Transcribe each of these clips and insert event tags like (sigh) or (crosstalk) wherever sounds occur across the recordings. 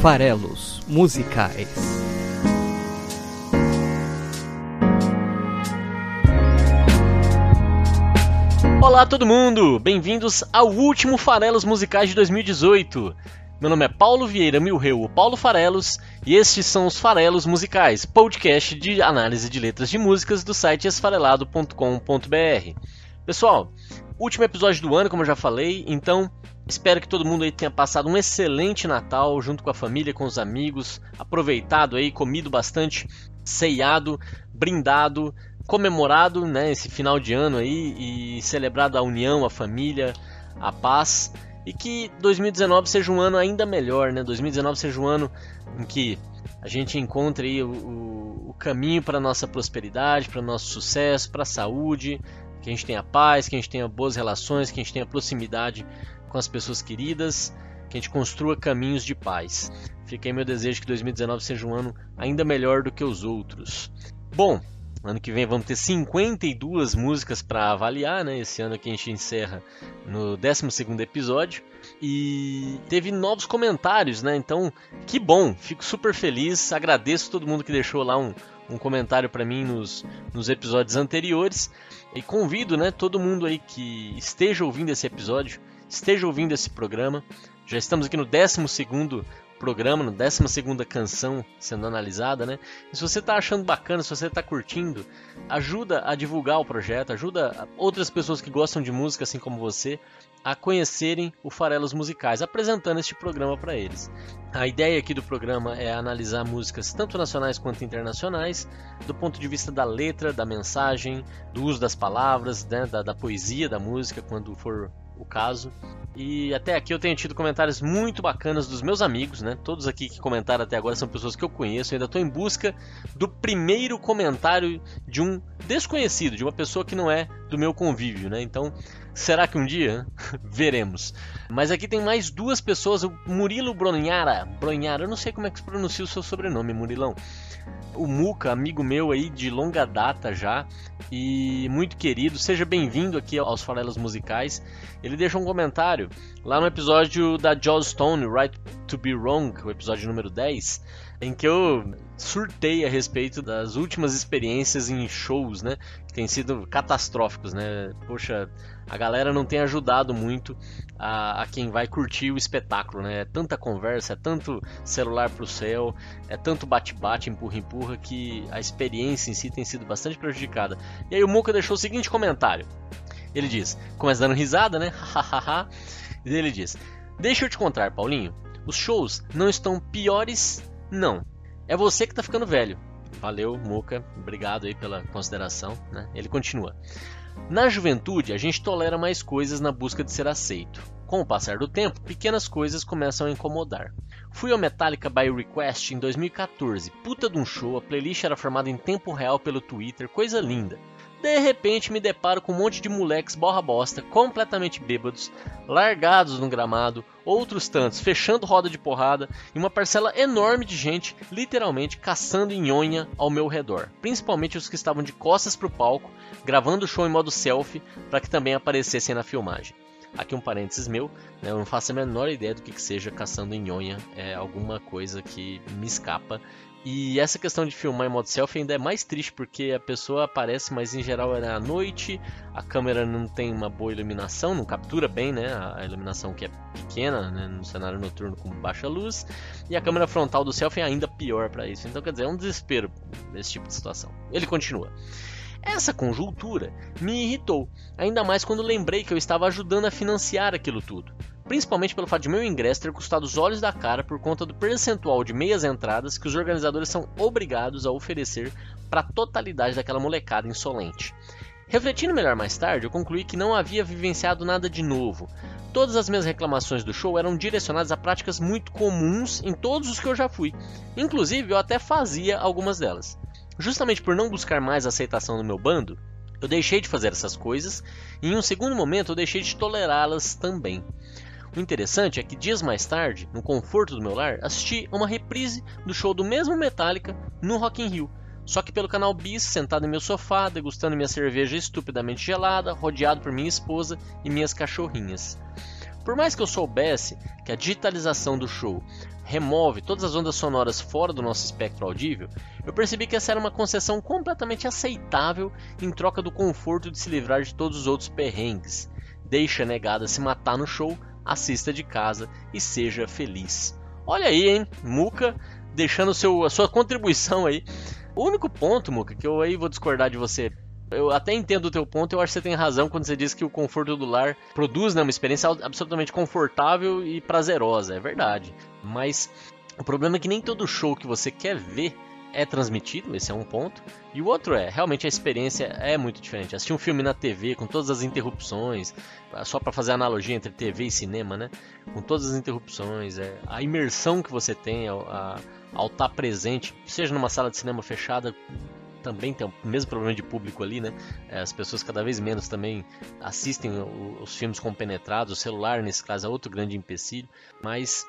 Farelos Musicais. Olá todo mundo, bem-vindos ao último Farelos Musicais de 2018. Meu nome é Paulo Vieira Milreu, o Paulo Farelos, e estes são os Farelos Musicais, podcast de análise de letras de músicas do site esfarelado.com.br. Pessoal, último episódio do ano, como eu já falei, então espero que todo mundo aí tenha passado um excelente Natal junto com a família, com os amigos, aproveitado aí, comido bastante, ceiado, brindado, comemorado, né, esse final de ano aí e celebrado a união, a família, a paz e que 2019 seja um ano ainda melhor, né? 2019 seja um ano em que a gente encontre o, o, o caminho para nossa prosperidade, para nosso sucesso, para a saúde, que a gente tenha paz, que a gente tenha boas relações, que a gente tenha proximidade com as pessoas queridas, que a gente construa caminhos de paz. Fica aí meu desejo que 2019 seja um ano ainda melhor do que os outros. Bom, Ano que vem vamos ter 52 músicas para avaliar, né? Esse ano que a gente encerra no 12 episódio. E teve novos comentários, né? Então, que bom, fico super feliz. Agradeço todo mundo que deixou lá um, um comentário para mim nos, nos episódios anteriores. E convido né, todo mundo aí que esteja ouvindo esse episódio, esteja ouvindo esse programa. Já estamos aqui no 12 programa, na 12 canção sendo analisada, né? E se você está achando bacana, se você está curtindo, ajuda a divulgar o projeto, ajuda outras pessoas que gostam de música, assim como você, a conhecerem o Farelos Musicais, apresentando este programa para eles. A ideia aqui do programa é analisar músicas tanto nacionais quanto internacionais, do ponto de vista da letra, da mensagem, do uso das palavras, né, da, da poesia da música, quando for o caso. E até aqui eu tenho tido comentários muito bacanas dos meus amigos, né? Todos aqui que comentaram até agora são pessoas que eu conheço. Eu ainda estou em busca do primeiro comentário de um desconhecido, de uma pessoa que não é do meu convívio, né? Então, será que um dia? (laughs) Veremos. Mas aqui tem mais duas pessoas, o Murilo Bronhara. Bronhara, eu não sei como é que se pronuncia o seu sobrenome, Murilão o Muca, amigo meu aí de longa data já e muito querido. Seja bem-vindo aqui aos Farelas Musicais. Ele deixou um comentário lá no episódio da Joss Stone, Right to Be Wrong, o episódio número 10, em que eu surtei a respeito das últimas experiências em shows, né? Que têm sido catastróficos, né? Poxa, a galera não tem ajudado muito a, a, quem vai curtir o espetáculo, né? É tanta conversa, é tanto celular pro céu, é tanto bate-bate, empurra-empurra, que a experiência em si tem sido bastante prejudicada. E aí o Muka deixou o seguinte comentário. Ele diz, começa dando risada, né? (laughs) e ele diz, deixa eu te contar, Paulinho, os shows não estão piores, não. É você que tá ficando velho. Valeu, Muca, obrigado aí pela consideração, né? Ele continua. Na juventude, a gente tolera mais coisas na busca de ser aceito. Com o passar do tempo, pequenas coisas começam a incomodar. Fui ao Metallica by Request em 2014, puta de um show, a playlist era formada em tempo real pelo Twitter, coisa linda. De repente me deparo com um monte de moleques borra bosta, completamente bêbados, largados no gramado, outros tantos fechando roda de porrada e uma parcela enorme de gente literalmente caçando nhonha ao meu redor, principalmente os que estavam de costas pro palco gravando o show em modo selfie para que também aparecessem na filmagem. Aqui um parênteses meu, né, eu não faço a menor ideia do que, que seja caçando nhonha, é alguma coisa que me escapa. E essa questão de filmar em modo selfie ainda é mais triste porque a pessoa aparece, mas em geral é à noite, a câmera não tem uma boa iluminação, não captura bem né, a iluminação que é pequena né, no cenário noturno com baixa luz, e a câmera frontal do selfie é ainda pior para isso. Então quer dizer, é um desespero esse tipo de situação. Ele continua. Essa conjuntura me irritou, ainda mais quando lembrei que eu estava ajudando a financiar aquilo tudo. Principalmente pelo fato de meu ingresso ter custado os olhos da cara por conta do percentual de meias entradas que os organizadores são obrigados a oferecer para a totalidade daquela molecada insolente. Refletindo melhor mais tarde, eu concluí que não havia vivenciado nada de novo. Todas as minhas reclamações do show eram direcionadas a práticas muito comuns em todos os que eu já fui. Inclusive, eu até fazia algumas delas. Justamente por não buscar mais aceitação no meu bando, eu deixei de fazer essas coisas e em um segundo momento eu deixei de tolerá-las também. O interessante é que dias mais tarde, no conforto do meu lar, assisti uma reprise do show do mesmo Metallica no Rock in Rio, só que pelo canal Bis, sentado em meu sofá, degustando minha cerveja estupidamente gelada, rodeado por minha esposa e minhas cachorrinhas. por mais que eu soubesse que a digitalização do show remove todas as ondas sonoras fora do nosso espectro audível, eu percebi que essa era uma concessão completamente aceitável em troca do conforto de se livrar de todos os outros perrengues. Deixa a negada se matar no show, assista de casa e seja feliz. Olha aí, hein? Muca deixando seu, a sua contribuição aí. O único ponto, Muca, que eu aí vou discordar de você eu até entendo o teu ponto, eu acho que você tem razão quando você diz que o conforto do lar produz né, uma experiência absolutamente confortável e prazerosa, é verdade. Mas o problema é que nem todo show que você quer ver é transmitido, esse é um ponto. E o outro é, realmente a experiência é muito diferente. Assistir um filme na TV com todas as interrupções, só para fazer analogia entre TV e cinema, né? Com todas as interrupções, é, a imersão que você tem ao, a, ao estar tá presente, seja numa sala de cinema fechada, também tem o mesmo problema de público ali, né? É, as pessoas cada vez menos também assistem os filmes compenetrados, o celular nesse caso é outro grande empecilho, mas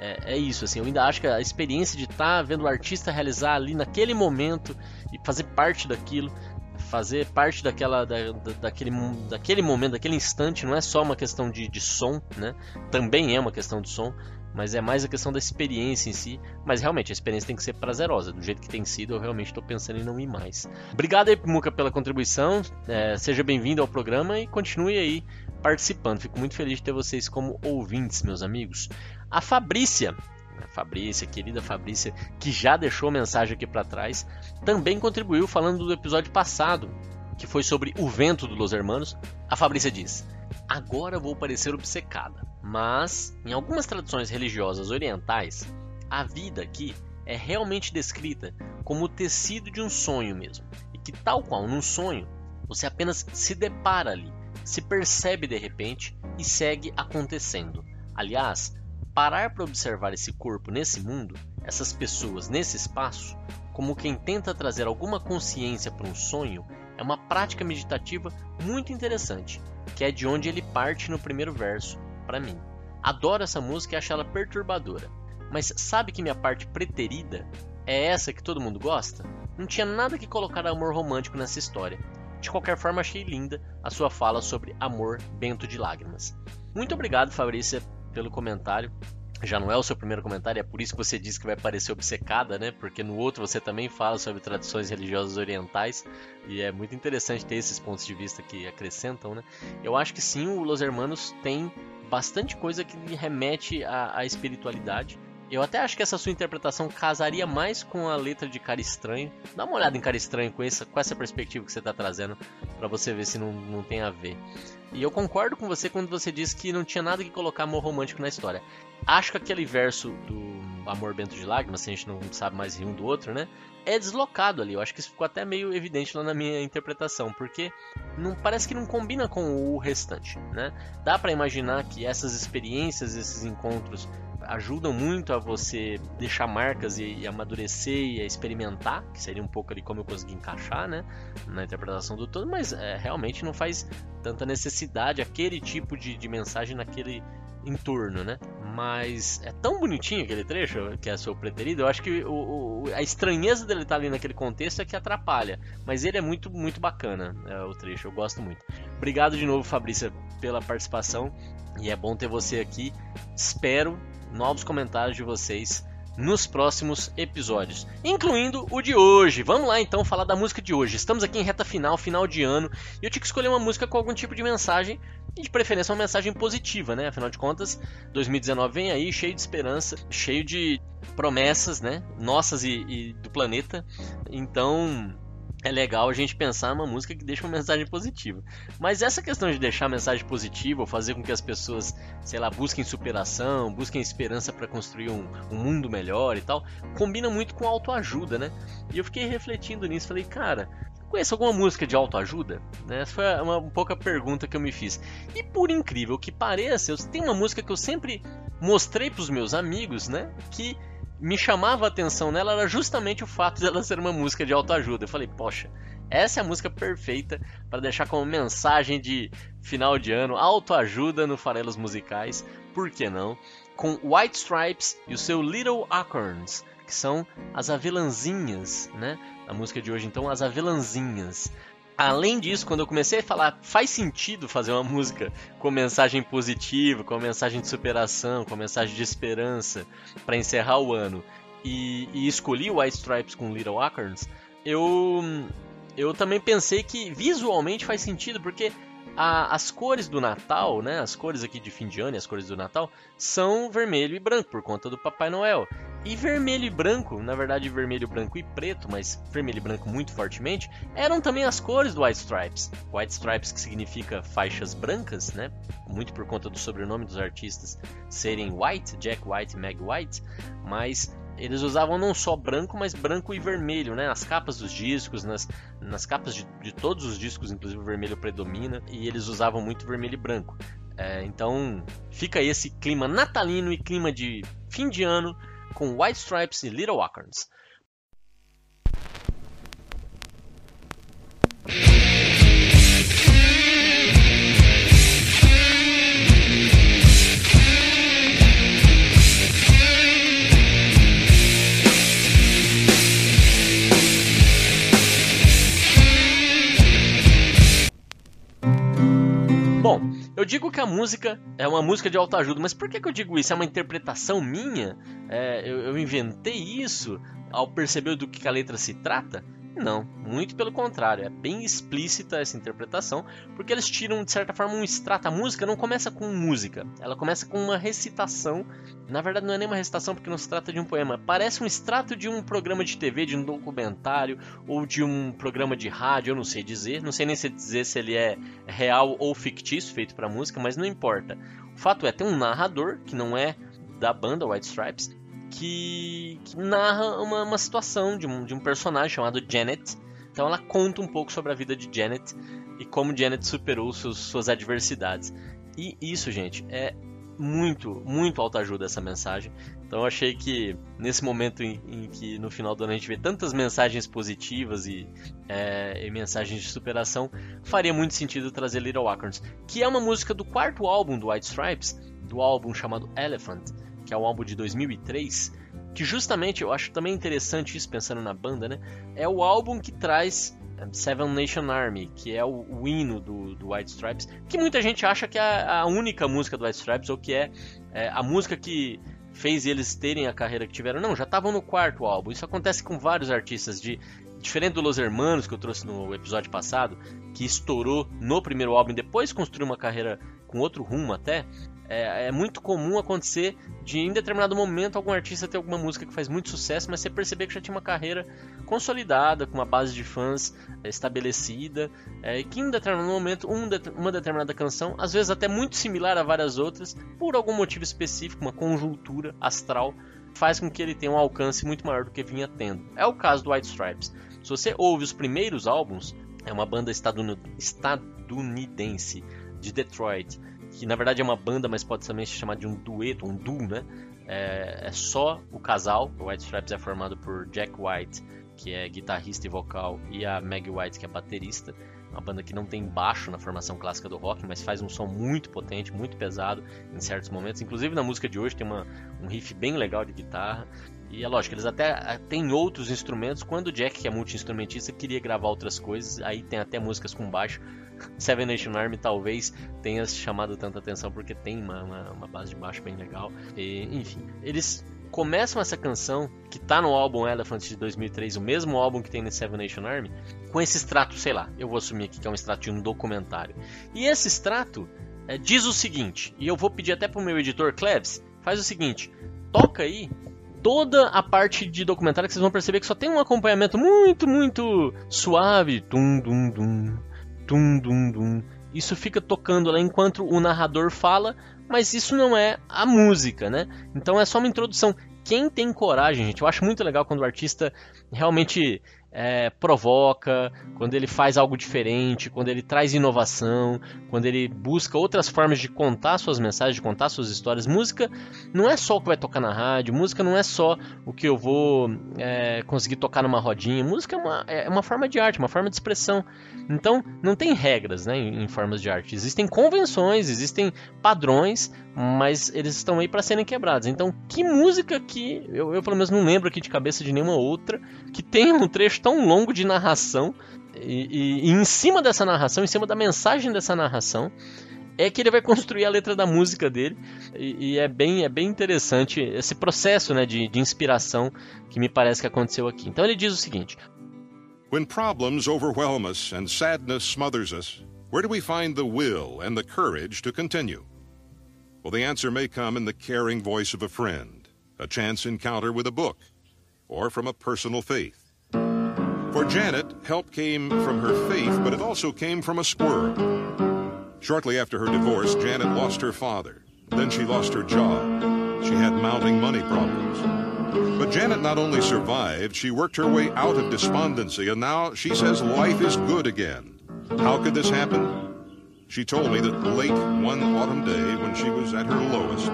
é, é, isso, assim, eu ainda acho que a experiência de estar tá vendo o artista realizar ali naquele momento e fazer parte daquilo, fazer parte daquela, da, daquele, daquele momento, daquele instante, não é só uma questão de, de som, né? Também é uma questão de som, mas é mais a questão da experiência em si. Mas realmente a experiência tem que ser prazerosa, do jeito que tem sido, eu realmente estou pensando em não ir mais. Obrigado aí, Muca, pela contribuição. É, seja bem-vindo ao programa e continue aí participando. Fico muito feliz de ter vocês como ouvintes, meus amigos. A Fabrícia a Fabrícia, querida Fabrícia, que já deixou mensagem aqui para trás, também contribuiu falando do episódio passado, que foi sobre o vento do Los Hermanos. A Fabrícia diz: Agora vou parecer obcecada, mas em algumas tradições religiosas orientais, a vida aqui é realmente descrita como o tecido de um sonho mesmo, e que, tal qual num sonho, você apenas se depara ali, se percebe de repente e segue acontecendo. Aliás, parar para observar esse corpo nesse mundo, essas pessoas nesse espaço, como quem tenta trazer alguma consciência para um sonho, é uma prática meditativa muito interessante, que é de onde ele parte no primeiro verso, para mim. Adoro essa música e acho ela perturbadora. Mas sabe que minha parte preterida é essa que todo mundo gosta? Não tinha nada que colocar amor romântico nessa história. De qualquer forma, achei linda a sua fala sobre amor bento de lágrimas. Muito obrigado, Fabrícia, pelo comentário. Já não é o seu primeiro comentário, é por isso que você disse que vai parecer obcecada, né? Porque no outro você também fala sobre tradições religiosas orientais e é muito interessante ter esses pontos de vista que acrescentam, né? Eu acho que sim, o Los Hermanos tem bastante coisa que remete à, à espiritualidade eu até acho que essa sua interpretação casaria mais com a letra de Cara Estranho. Dá uma olhada em Cara Estranho com essa, com essa perspectiva que você está trazendo, para você ver se não, não tem a ver. E eu concordo com você quando você diz que não tinha nada que colocar amor romântico na história. Acho que aquele verso do Amor Bento de Lágrimas, se a gente não sabe mais um do outro, né? É deslocado ali. Eu acho que isso ficou até meio evidente lá na minha interpretação, porque não parece que não combina com o restante, né? Dá para imaginar que essas experiências, esses encontros ajudam muito a você deixar marcas e, e, amadurecer e experimentar, que seria um pouco ali como eu consegui encaixar, né, na interpretação do todo, mas é, realmente não faz tanta necessidade aquele tipo de, de mensagem naquele entorno, né? Mas é tão bonitinho aquele trecho, que é seu preterido. Eu acho que o, o, a estranheza dele estar ali naquele contexto é que atrapalha. Mas ele é muito, muito bacana, é, o trecho. Eu gosto muito. Obrigado de novo, Fabrícia, pela participação. E é bom ter você aqui. Espero novos comentários de vocês nos próximos episódios, incluindo o de hoje. Vamos lá então falar da música de hoje. Estamos aqui em reta final, final de ano, e eu tinha que escolher uma música com algum tipo de mensagem, e de preferência uma mensagem positiva, né? Afinal de contas, 2019 vem aí cheio de esperança, cheio de promessas, né? Nossas e, e do planeta. Então, é legal a gente pensar numa música que deixa uma mensagem positiva. Mas essa questão de deixar mensagem positiva, ou fazer com que as pessoas, sei lá, busquem superação, busquem esperança para construir um, um, mundo melhor e tal, combina muito com autoajuda, né? E eu fiquei refletindo nisso, falei, cara, conhece alguma música de autoajuda? Né? Essa foi uma, pouca pergunta que eu me fiz. E por incrível que pareça, eu tenho uma música que eu sempre mostrei para os meus amigos, né? Que me chamava a atenção nela era justamente o fato dela ser uma música de autoajuda. Eu falei, poxa, essa é a música perfeita para deixar como mensagem de final de ano, autoajuda no Farelos Musicais, por que não? Com White Stripes e o seu Little Acorns, que são as avelãzinhas, né? A música de hoje então, as avelãzinhas. Além disso, quando eu comecei a falar, faz sentido fazer uma música com mensagem positiva, com mensagem de superação, com mensagem de esperança para encerrar o ano, e, e escolhi White Stripes com Little Acorns, eu eu também pensei que visualmente faz sentido, porque a, as cores do Natal, né, as cores aqui de fim de ano e as cores do Natal, são vermelho e branco, por conta do Papai Noel. E vermelho e branco, na verdade vermelho, branco e preto, mas vermelho e branco muito fortemente, eram também as cores do White Stripes. White Stripes que significa faixas brancas, né? Muito por conta do sobrenome dos artistas serem White, Jack White e Meg White, mas eles usavam não só branco, mas branco e vermelho, né? Nas capas dos discos, nas, nas capas de, de todos os discos, inclusive o vermelho predomina, e eles usavam muito vermelho e branco. É, então fica esse clima natalino e clima de fim de ano com White Stripes e Little Acorns. Eu digo que a música é uma música de autoajuda, mas por que, que eu digo isso? É uma interpretação minha? É, eu, eu inventei isso ao perceber do que a letra se trata? Não, muito pelo contrário, é bem explícita essa interpretação, porque eles tiram de certa forma um extrato. A música não começa com música, ela começa com uma recitação. Na verdade, não é nem uma recitação porque não se trata de um poema, parece um extrato de um programa de TV, de um documentário ou de um programa de rádio, eu não sei dizer, não sei nem se dizer se ele é real ou fictício, feito para música, mas não importa. O fato é, tem um narrador que não é da banda White Stripes, que, que narra uma, uma situação de um, de um personagem chamado Janet. Então ela conta um pouco sobre a vida de Janet e como Janet superou seus, suas adversidades. E isso, gente, é muito, muito autoajuda essa mensagem. Então eu achei que nesse momento em, em, que no final do ano a gente vê tantas mensagens positivas e, é, e, mensagens de superação, faria muito sentido trazer Little Acorns, que é uma música do quarto álbum do White Stripes, do álbum chamado Elephant que é o álbum de 2003, que justamente eu acho também interessante isso pensando na banda, né? É o álbum que traz é, Seven Nation Army, que é o, o hino do, do, White Stripes, que muita gente acha que é a única música do White Stripes ou que é, é a música que fez eles terem a carreira que tiveram. Não, já estavam no quarto álbum. Isso acontece com vários artistas de diferente do Los Hermanos que eu trouxe no episódio passado, que estourou no primeiro álbum e depois construiu uma carreira com outro rumo até. É, é, muito comum acontecer de em determinado momento algum artista ter alguma música que faz muito sucesso, mas você perceber que já tinha uma carreira consolidada, com uma base de fãs é, estabelecida, é, e que em determinado momento um uma determinada canção, às vezes até muito similar a várias outras, por algum motivo específico, uma conjuntura astral, faz com que ele tenha um alcance muito maior do que vinha tendo. É o caso do White Stripes. Se você ouve os primeiros álbuns, é uma banda estadunidense de Detroit que na verdade é uma banda, mas pode também se chamar de um dueto, um duo, né? É, é só o casal. O White Stripes é formado por Jack White, que é guitarrista e vocal, e a Meg White, que é baterista. Uma banda que não tem baixo na formação clássica do rock, mas faz um som muito potente, muito pesado em certos momentos. Inclusive na música de hoje tem uma, um riff bem legal de guitarra. E é lógico, eles até têm outros instrumentos. Quando o Jack, que é multi-instrumentista, queria gravar outras coisas, aí tem até músicas com baixo. Seven Nation Army talvez tenha chamado tanta atenção porque tem uma, uma, uma base de baixo bem legal. E, enfim, eles começam essa canção que tá no álbum Elephant de 2003, o mesmo álbum que tem no Seven Nation Army, com esse extrato, sei lá, eu vou assumir aqui que é um extrato de um documentário. E esse extrato é, diz o seguinte, e eu vou pedir até pro meu editor Klebs, faz o seguinte, toca aí toda a parte de documentário que vocês vão perceber que só tem um acompanhamento muito, muito suave, dum dum dum, dum dum dum. Isso fica tocando lá enquanto o narrador fala, mas isso não é a música, né? Então é só uma introdução. Quem tem coragem, gente, eu acho muito legal quando o artista realmente é, provoca, quando ele faz algo diferente, quando ele traz inovação, quando ele busca outras formas de contar suas mensagens, de contar suas histórias. Música não é só o que vai tocar na rádio, música não é só o que eu vou é, conseguir tocar numa rodinha. Música é uma, é uma forma de arte, uma forma de expressão. Então, não tem regras né, em, em formas de arte. Existem convenções, existem padrões, mas eles estão aí para serem quebrados. Então, que música que eu, eu, pelo menos não lembro aqui de cabeça de nenhuma outra que tenha um trecho tão longo de narração E, e, e, em cima dessa narração, em cima da mensagem dessa narração, é que ele vai construir a letra da música dele. E, e é, bem, é bem interessante esse processo né, de, de inspiração que me parece que aconteceu aqui. Então ele diz o seguinte: When problems overwhelm us and sadness smothers us, where do we find the will and the courage to continue? Well, the answer may come in the caring voice of a friend, a chance encounter with a book, or from a personal faith. For Janet, help came from her faith, but it also came from a squirrel. Shortly after her divorce, Janet lost her father. Then she lost her job. She had mounting money problems. But Janet not only survived, she worked her way out of despondency, and now she says life is good again. How could this happen? She told me that late one autumn day, when she was at her lowest,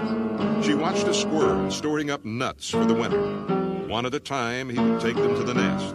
she watched a squirrel storing up nuts for the winter. One at a time, he would take them to the nest.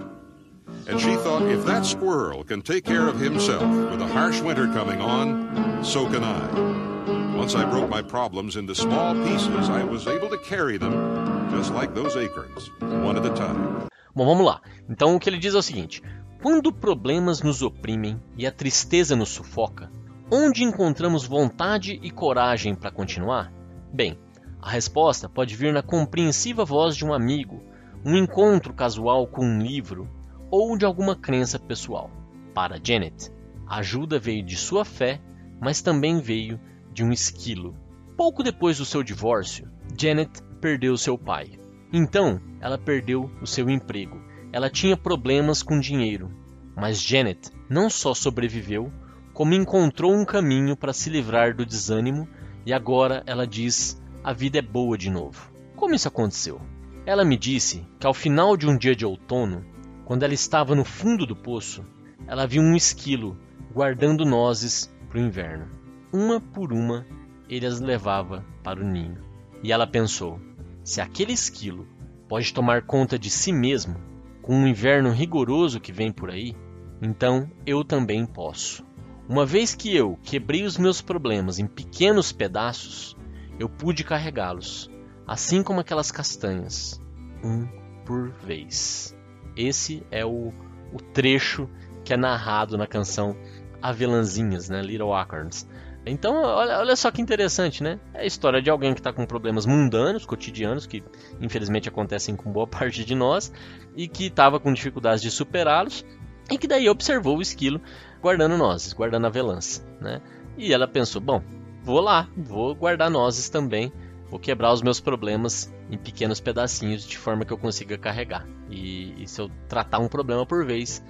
And she thought if that squirrel can take care of himself with a harsh winter coming on, so can I. Once I broke my problems into small pieces, I was able to carry them just like those acorns, one at a time. Bom, vamos lá. Então o que ele diz é o seguinte: quando problemas nos oprimem e a tristeza nos sufoca, onde encontramos vontade e coragem para continuar? Bem, a resposta pode vir na compreensiva voz de um amigo, um encontro casual com um livro, ou de alguma crença pessoal. Para Janet, a ajuda veio de sua fé, mas também veio de um esquilo. Pouco depois do seu divórcio, Janet perdeu seu pai. Então, ela perdeu o seu emprego. Ela tinha problemas com dinheiro, mas Janet não só sobreviveu, como encontrou um caminho para se livrar do desânimo e agora ela diz: a vida é boa de novo. Como isso aconteceu? Ela me disse que ao final de um dia de outono, quando ela estava no fundo do poço, ela viu um esquilo guardando nozes para o inverno. Uma por uma, ele as levava para o ninho. E ela pensou: se aquele esquilo pode tomar conta de si mesmo, com um inverno rigoroso que vem por aí, então eu também posso. Uma vez que eu quebrei os meus problemas em pequenos pedaços, eu pude carregá-los, assim como aquelas castanhas, um por vez. Esse é o, o trecho que é narrado na canção Avelãzinhas, né? Little Acorns. Então, olha, olha só que interessante, né? É a história de alguém que está com problemas mundanos, cotidianos, que infelizmente acontecem com boa (laughs) parte de nós, e que estava com dificuldades de superá-los, e que daí observou o esquilo guardando nozes, guardando avelãs, né? E ela pensou, bom, vou lá, vou guardar nozes também, vou quebrar os meus problemas em pequenos pedacinhos de forma que eu consiga carregar. E, e se eu tratar um problema por vez,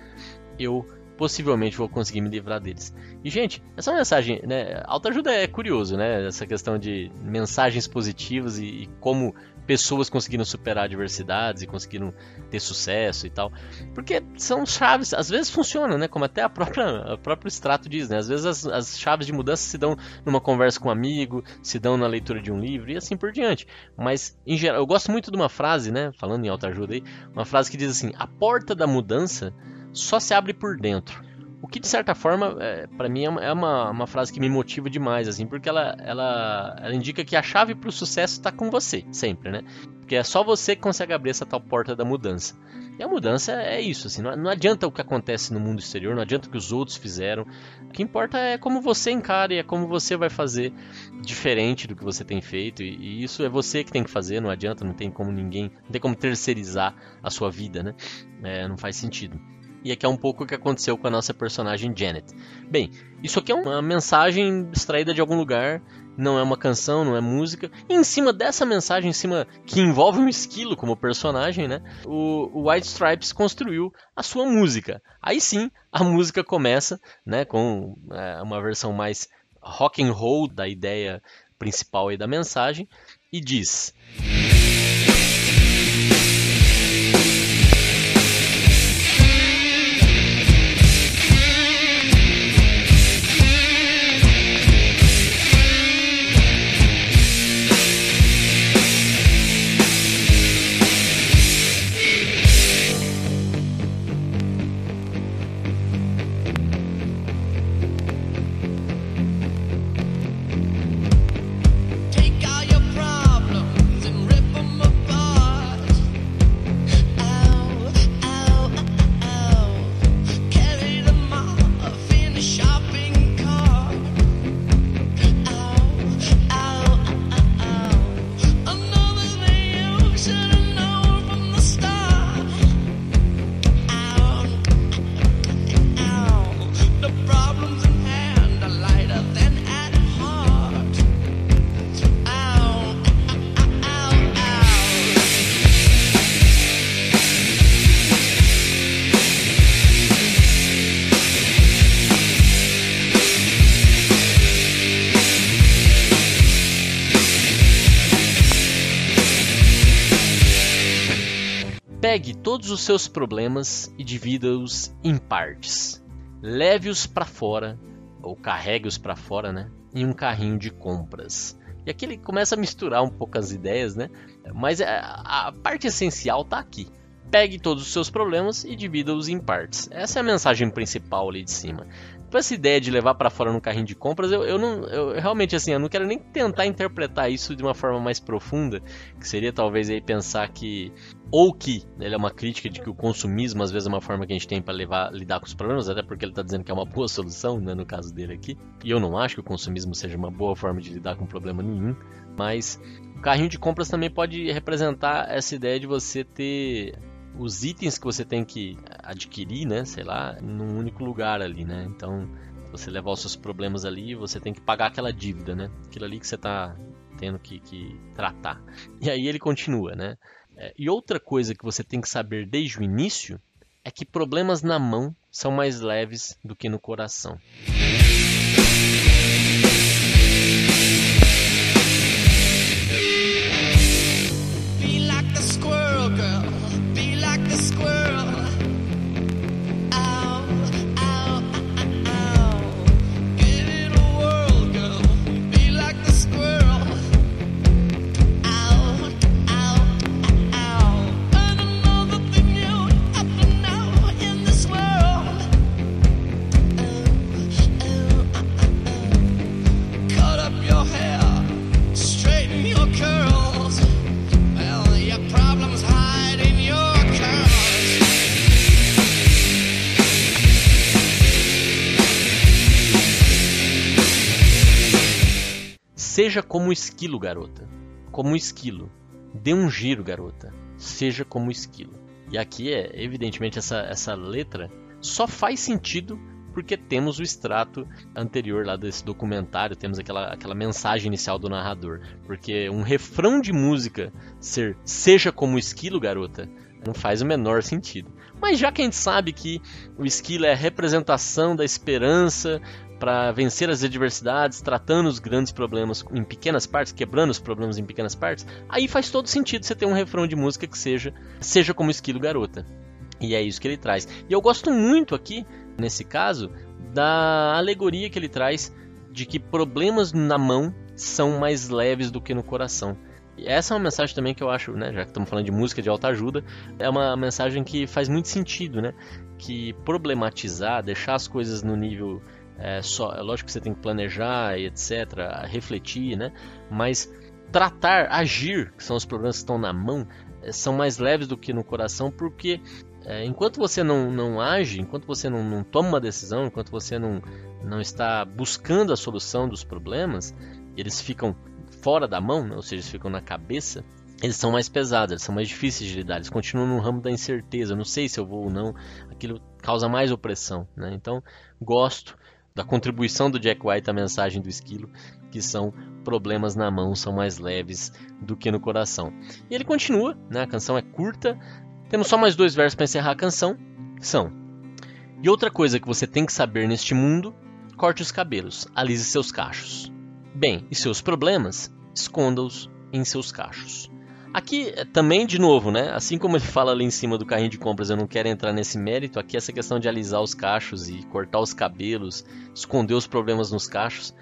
eu possivelmente vou conseguir me livrar deles. E, gente, essa mensagem, né? Autoajuda é curioso, né? Essa questão de mensagens positivas e, e como pessoas conseguiram superar adversidades e conseguiram ter sucesso e tal. Porque são chaves, às vezes funciona, né? Como até a própria, a próprio extrato diz, né? Às vezes as, as chaves de mudança se dão numa conversa com um amigo, se dão na leitura de um livro e assim por diante. Mas, em geral, eu gosto muito de uma frase, né? Falando em autoajuda aí, uma frase que diz assim: a porta da mudança só se abre por dentro. O que de certa forma, é, para mim, é, uma, é uma, frase que me motiva demais, assim, porque ela, ela, ela indica que a chave para o sucesso está com você, sempre, né? Porque é só você que consegue abrir essa tal porta da mudança. E a mudança é isso, assim, não, não adianta o que acontece no mundo exterior, não adianta o que os outros fizeram. O que importa é como você encara e é como você vai fazer diferente do que você tem feito. E, e isso é você que tem que fazer, não adianta, não tem como ninguém, não tem como terceirizar a sua vida, né? É, não faz sentido. E aqui é um pouco o que aconteceu com a nossa personagem Janet. Bem, isso aqui é uma mensagem extraída de algum lugar, não é uma canção, não é música. E em cima dessa mensagem, em cima que envolve um esquilo como personagem, né? O, White Stripes construiu a sua música. Aí sim, a música começa, né? Com é, uma versão mais rock and roll da ideia principal aí da mensagem e diz. Pegue todos os seus problemas e divida-os em partes. Leve-os para fora, ou carregue-os para fora, né? Em um carrinho de compras. E aqui ele começa a misturar um pouco as ideias, né? Mas a, a parte essencial está aqui. Pegue todos os seus problemas e divida-os em partes. Essa é a mensagem principal ali de cima com essa ideia de levar para fora no carrinho de compras, eu, eu não, eu realmente assim, eu não quero nem tentar interpretar isso de uma forma mais profunda, que seria talvez aí pensar que ou que né, ele é uma crítica de que o consumismo às vezes é uma forma que a gente tem para levar lidar com os problemas, até porque ele está dizendo que é uma boa solução, né, no caso dele aqui. E eu não acho que o consumismo seja uma boa forma de lidar com problema nenhum, mas o carrinho de compras também pode representar essa ideia de você ter os itens que você tem que adquirir, né, sei lá, num único lugar ali, né? Então, você levar os seus problemas ali, você tem que pagar aquela dívida, né? Aquilo ali que você está tendo que, que, tratar. E aí ele continua, né? É, e outra coisa que você tem que saber desde o início é que problemas na mão são mais leves do que no coração. Seja como esquilo, garota. Como esquilo. Dê um giro, garota. Seja como esquilo. E aqui é, evidentemente, essa, essa letra só faz sentido porque temos o extrato anterior lá desse documentário, temos aquela, aquela mensagem inicial do narrador. Porque um refrão de música ser seja como esquilo, garota, não faz o menor sentido. Mas já que a gente sabe que o esquilo é a representação da esperança, para vencer as adversidades, tratando os grandes problemas em pequenas partes, quebrando os problemas em pequenas partes, aí faz todo sentido você ter um refrão de música que seja seja como esquilo garota. E é isso que ele traz. E eu gosto muito aqui, nesse caso, da alegoria que ele traz de que problemas na mão são mais leves do que no coração. E essa é uma mensagem também que eu acho, né, já que estamos falando de música de alta ajuda, é uma mensagem que faz muito sentido, né? Que problematizar, deixar as coisas no nível é, só, é lógico que você tem que planejar e etc, refletir, né? Mas tratar, agir, que são os problemas que estão na mão, é, são mais leves do que no coração, porque é, enquanto você não, não age, enquanto você não, não toma uma decisão, enquanto você não, não está buscando a solução dos problemas, eles ficam fora da mão, né? ou seja, eles ficam na cabeça, eles são mais pesados, eles são mais difíceis de lidar, eles continuam no ramo da incerteza, não sei se eu vou ou não, aquilo causa mais opressão, né? Então, gosto da contribuição do Jack White à mensagem do esquilo, que são problemas na mão são mais leves do que no coração. E ele continua, né? a canção é curta, temos só mais dois versos para encerrar a canção, são E outra coisa que você tem que saber neste mundo, corte os cabelos, alise seus cachos. Bem, e seus problemas, esconda-os em seus cachos. Aqui também, de novo, né? Assim como ele (laughs) fala ali em cima do carrinho de compras, eu não quero entrar nesse mérito. Aqui essa questão de alisar os cachos e cortar os cabelos, esconder os problemas nos cachos,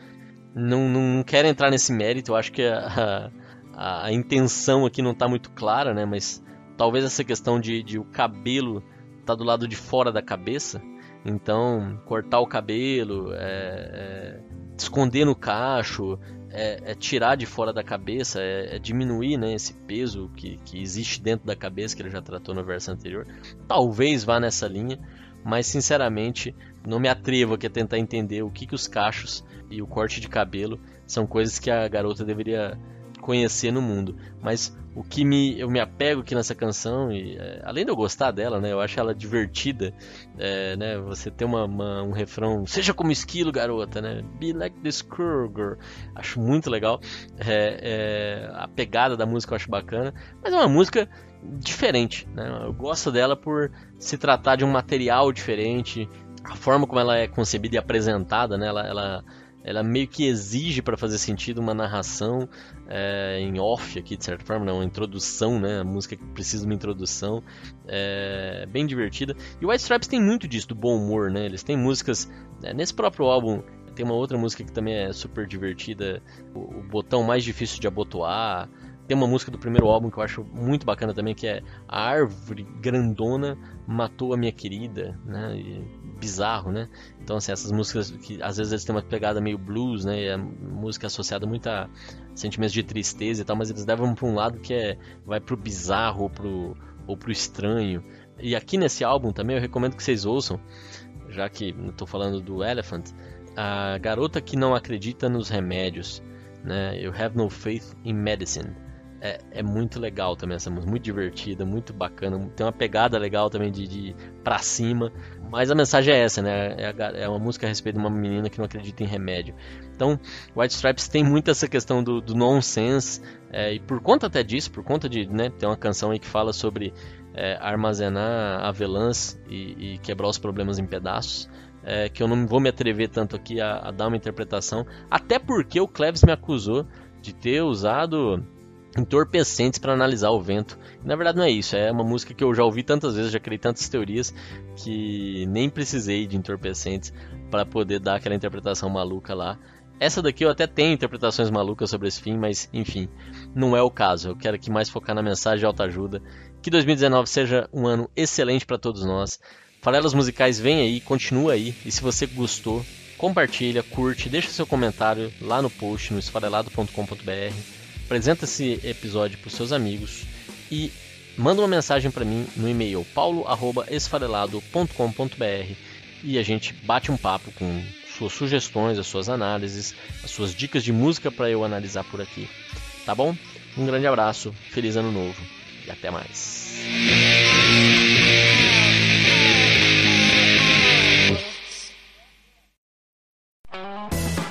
não, não, não quero entrar nesse mérito. Eu acho que a, a, a intenção aqui não está muito clara, né? Mas talvez essa questão de, de o cabelo tá do lado de fora da cabeça, então cortar o cabelo, é, é, esconder no cacho, é, é, tirar de fora da cabeça, é, é, diminuir né, esse peso que, que existe dentro da cabeça, que ele já tratou no verso anterior. Talvez vá nessa linha, mas sinceramente não me atrevo aqui a tentar entender o que, que os cachos e o corte de cabelo são coisas que a garota deveria conhecer no mundo. Mas o que me, eu me apego aqui nessa canção, e é, além de eu gostar dela, né, eu acho ela divertida, é, né, você tem uma, uma, um refrão, seja como esquilo, garota, né, be like this girl, acho muito legal, é, é, a pegada da música eu acho bacana, mas é uma música diferente, né, eu gosto dela por se tratar de um material diferente, a forma como ela é concebida e apresentada, né, ela, ela ela meio que exige para fazer sentido uma narração é, em off aqui de certa forma, né? uma introdução, né? A música que precisa de uma introdução, é bem divertida. E o White Stripes tem muito disso, do bom humor, né? Eles têm músicas é, nesse próprio álbum. Tem uma outra música que também é super divertida, o, o botão mais difícil de abotoar. Tem uma música do primeiro álbum que eu acho muito bacana também, que é A Árvore Grandona Matou a Minha Querida, né? E bizarro, né? Então, assim, essas músicas que às vezes eles têm uma pegada meio blues, né? E a música é associada muito a sentimentos de tristeza e tal, mas eles levam para um lado que é vai pro bizarro ou pro, ou pro estranho. E aqui nesse álbum também eu recomendo que vocês ouçam, já que eu tô falando do Elephant, a garota que não acredita nos remédios, né? You have no faith in medicine é, é, muito legal também essa música, muito divertida, muito bacana, tem uma pegada legal também de, de pra cima, mas a mensagem é essa, né? É, a, é, uma música a respeito de uma menina que não acredita em remédio. Então, White Stripes tem muito essa questão do, do nonsense, é, e por conta até disso, por conta de, né, tem uma canção aí que fala sobre é, armazenar avelãs e, e, quebrar os problemas em pedaços. É, que eu não vou me atrever tanto aqui a, a dar uma interpretação, até porque o Cleves me acusou de ter usado entorpecentes para analisar o vento. Na verdade não é isso, é uma música que eu já ouvi tantas vezes, já criei tantas teorias que nem precisei de entorpecentes para poder dar aquela interpretação maluca lá. Essa daqui eu até tenho interpretações malucas sobre esse fim, mas enfim, não é o caso. Eu quero aqui mais focar na mensagem de autoajuda. Que 2019 seja um ano excelente para todos nós. Farelas musicais vem aí, continua aí. E se você gostou, compartilha, curte, deixa seu comentário lá no post no esfarelado.com.br apresenta esse episódio para os seus amigos e manda uma mensagem para mim no e-mail paulo@esfarelado.com.br e a gente bate um papo com suas sugestões, as suas análises, as suas dicas de música para eu analisar por aqui. Tá bom? Um grande abraço, feliz ano novo e até mais.